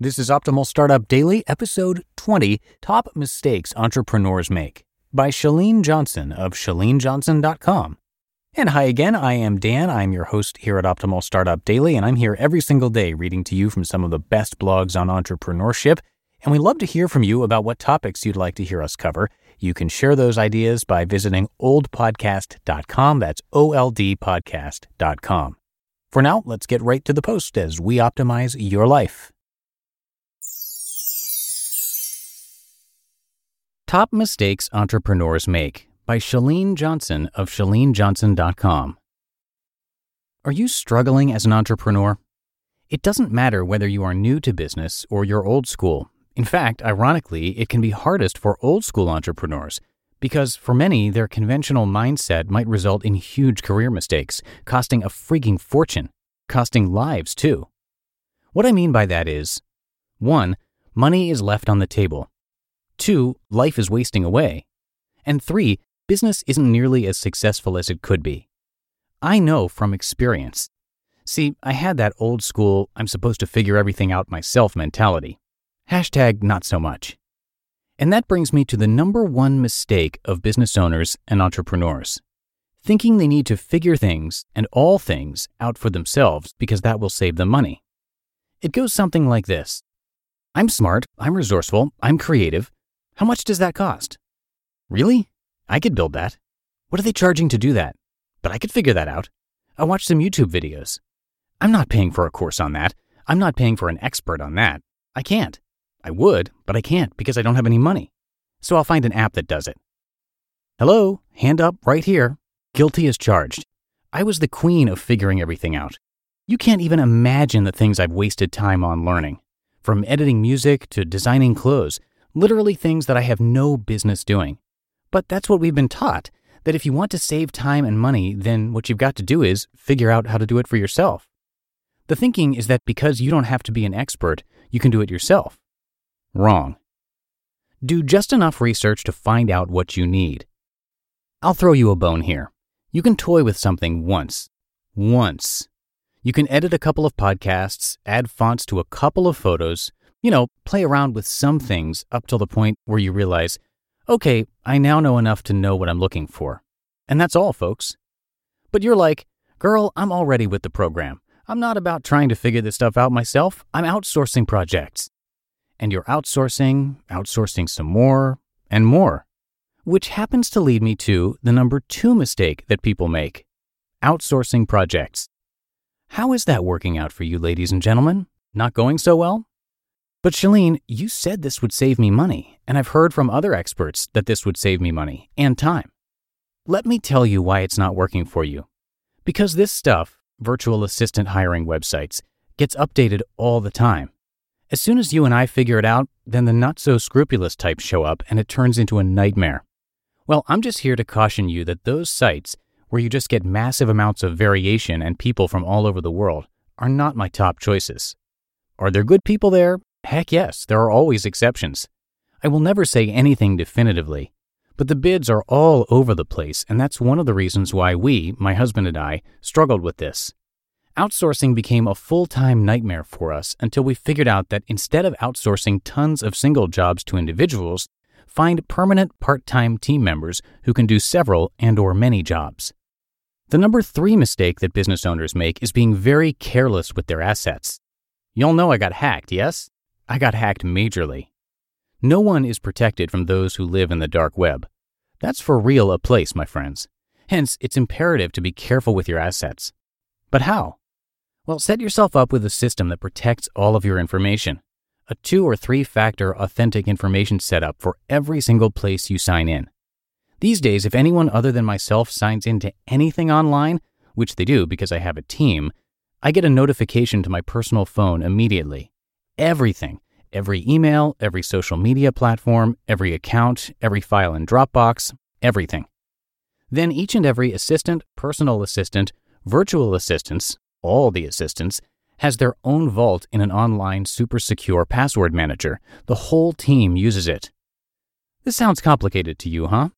This is Optimal Startup Daily, episode 20 Top Mistakes Entrepreneurs Make by Chalene Johnson of chalenejohnson.com. And hi again, I am Dan. I'm your host here at Optimal Startup Daily, and I'm here every single day reading to you from some of the best blogs on entrepreneurship. And we love to hear from you about what topics you'd like to hear us cover. You can share those ideas by visiting oldpodcast.com. That's O L D podcast.com. For now, let's get right to the post as we optimize your life. Top Mistakes Entrepreneurs Make by Chalene Johnson of ChaleneJohnson.com. Are you struggling as an entrepreneur? It doesn't matter whether you are new to business or you're old school. In fact, ironically, it can be hardest for old school entrepreneurs because for many, their conventional mindset might result in huge career mistakes, costing a freaking fortune, costing lives too. What I mean by that is 1. Money is left on the table. 2. Life is wasting away. And 3. Business isn't nearly as successful as it could be. I know from experience. See, I had that old school, I'm supposed to figure everything out myself mentality. Hashtag not so much. And that brings me to the number one mistake of business owners and entrepreneurs thinking they need to figure things and all things out for themselves because that will save them money. It goes something like this I'm smart, I'm resourceful, I'm creative. How much does that cost? Really? I could build that. What are they charging to do that? But I could figure that out. I watched some YouTube videos. I'm not paying for a course on that. I'm not paying for an expert on that. I can't. I would, but I can't because I don't have any money. So I'll find an app that does it. Hello, hand up right here. Guilty as charged. I was the queen of figuring everything out. You can't even imagine the things I've wasted time on learning. From editing music to designing clothes, literally things that I have no business doing. But that's what we've been taught that if you want to save time and money, then what you've got to do is figure out how to do it for yourself. The thinking is that because you don't have to be an expert, you can do it yourself. Wrong. Do just enough research to find out what you need. I'll throw you a bone here. You can toy with something once. Once. You can edit a couple of podcasts, add fonts to a couple of photos, you know, play around with some things up till the point where you realize, okay, I now know enough to know what I'm looking for. And that's all, folks. But you're like, girl, I'm already with the program. I'm not about trying to figure this stuff out myself. I'm outsourcing projects. And you're outsourcing, outsourcing some more, and more. Which happens to lead me to the number two mistake that people make outsourcing projects. How is that working out for you, ladies and gentlemen? Not going so well? But Chalene, you said this would save me money, and I've heard from other experts that this would save me money and time. Let me tell you why it's not working for you. Because this stuff, virtual assistant hiring websites, gets updated all the time. As soon as you and I figure it out, then the not so scrupulous types show up and it turns into a nightmare. Well, I'm just here to caution you that those sites, where you just get massive amounts of variation and people from all over the world, are not my top choices. Are there good people there? Heck yes, there are always exceptions. I will never say anything definitively, but the bids are all over the place, and that's one of the reasons why we, my husband and I, struggled with this. Outsourcing became a full time nightmare for us until we figured out that instead of outsourcing tons of single jobs to individuals, find permanent part time team members who can do several and or many jobs. The number three mistake that business owners make is being very careless with their assets. Y'all know I got hacked, yes? I got hacked majorly. No one is protected from those who live in the dark web. That's for real a place, my friends. Hence, it's imperative to be careful with your assets. But how? Well, set yourself up with a system that protects all of your information. A two or three factor authentication setup for every single place you sign in. These days, if anyone other than myself signs into anything online, which they do because I have a team, I get a notification to my personal phone immediately everything every email, every social media platform, every account, every file in Dropbox, everything. Then each and every assistant, personal assistant, virtual assistants, all the assistants, has their own vault in an online super secure password manager. The whole team uses it. This sounds complicated to you, huh?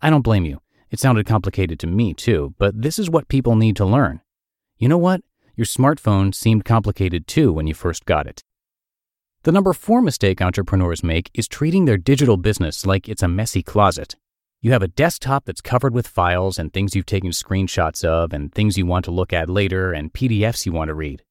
I don't blame you. It sounded complicated to me too, but this is what people need to learn. You know what? Your smartphone seemed complicated too when you first got it. The number four mistake entrepreneurs make is treating their digital business like it's a messy closet. You have a desktop that's covered with files and things you've taken screenshots of and things you want to look at later and PDFs you want to read.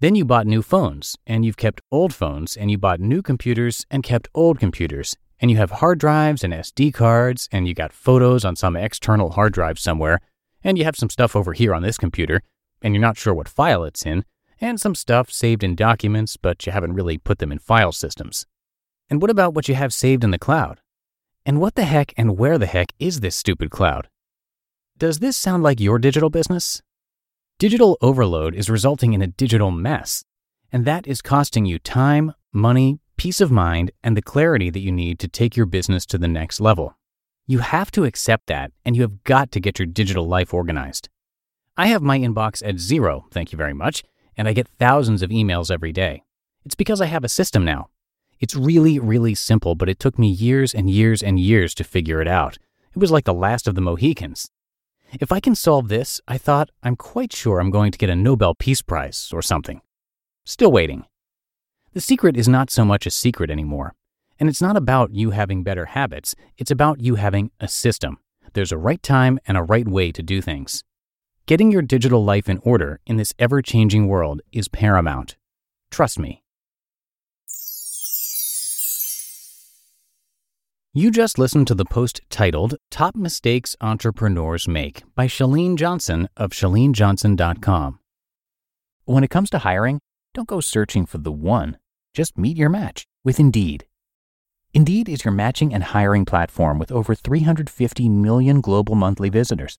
Then you bought new phones and you've kept old phones and you bought new computers and kept old computers and you have hard drives and SD cards and you got photos on some external hard drive somewhere and you have some stuff over here on this computer and you're not sure what file it's in and some stuff saved in documents but you haven't really put them in file systems. And what about what you have saved in the cloud? And what the heck and where the heck is this stupid cloud? Does this sound like your digital business? Digital overload is resulting in a digital mess, and that is costing you time, money, peace of mind, and the clarity that you need to take your business to the next level. You have to accept that, and you have got to get your digital life organized. I have my inbox at zero, thank you very much, and I get thousands of emails every day. It's because I have a system now. It's really, really simple, but it took me years and years and years to figure it out. It was like the last of the Mohicans. If I can solve this, I thought, I'm quite sure I'm going to get a Nobel Peace Prize or something. Still waiting. The secret is not so much a secret anymore. And it's not about you having better habits, it's about you having a system. There's a right time and a right way to do things. Getting your digital life in order in this ever changing world is paramount. Trust me. You just listened to the post titled Top Mistakes Entrepreneurs Make by Chalene Johnson of ChaleneJohnson.com. When it comes to hiring, don't go searching for the one. Just meet your match with Indeed. Indeed is your matching and hiring platform with over 350 million global monthly visitors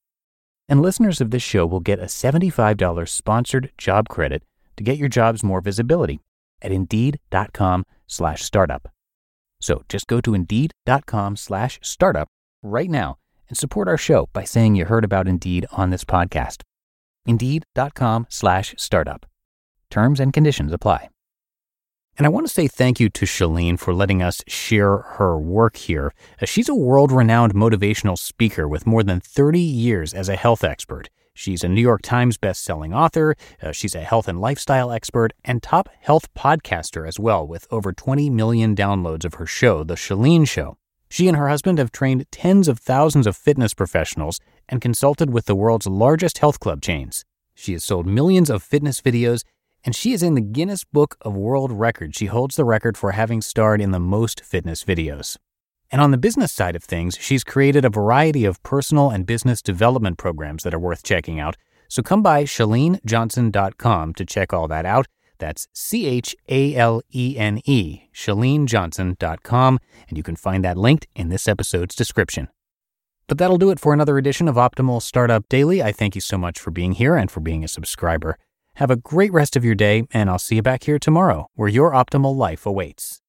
And listeners of this show will get a $75 sponsored job credit to get your jobs more visibility at indeed.com slash startup. So just go to indeed.com slash startup right now and support our show by saying you heard about Indeed on this podcast. Indeed.com slash startup. Terms and conditions apply. And I want to say thank you to Chalene for letting us share her work here. Uh, she's a world renowned motivational speaker with more than 30 years as a health expert. She's a New York Times best-selling author, uh, she's a health and lifestyle expert, and top health podcaster as well, with over 20 million downloads of her show, The Chalene Show. She and her husband have trained tens of thousands of fitness professionals and consulted with the world's largest health club chains. She has sold millions of fitness videos, and she is in the Guinness Book of World Records. She holds the record for having starred in the most fitness videos. And on the business side of things, she's created a variety of personal and business development programs that are worth checking out. So come by chalenejohnson.com to check all that out. That's C H A L E N E, ChaleneJohnson.com, and you can find that linked in this episode's description. But that'll do it for another edition of Optimal Startup Daily. I thank you so much for being here and for being a subscriber. Have a great rest of your day, and I'll see you back here tomorrow where your optimal life awaits.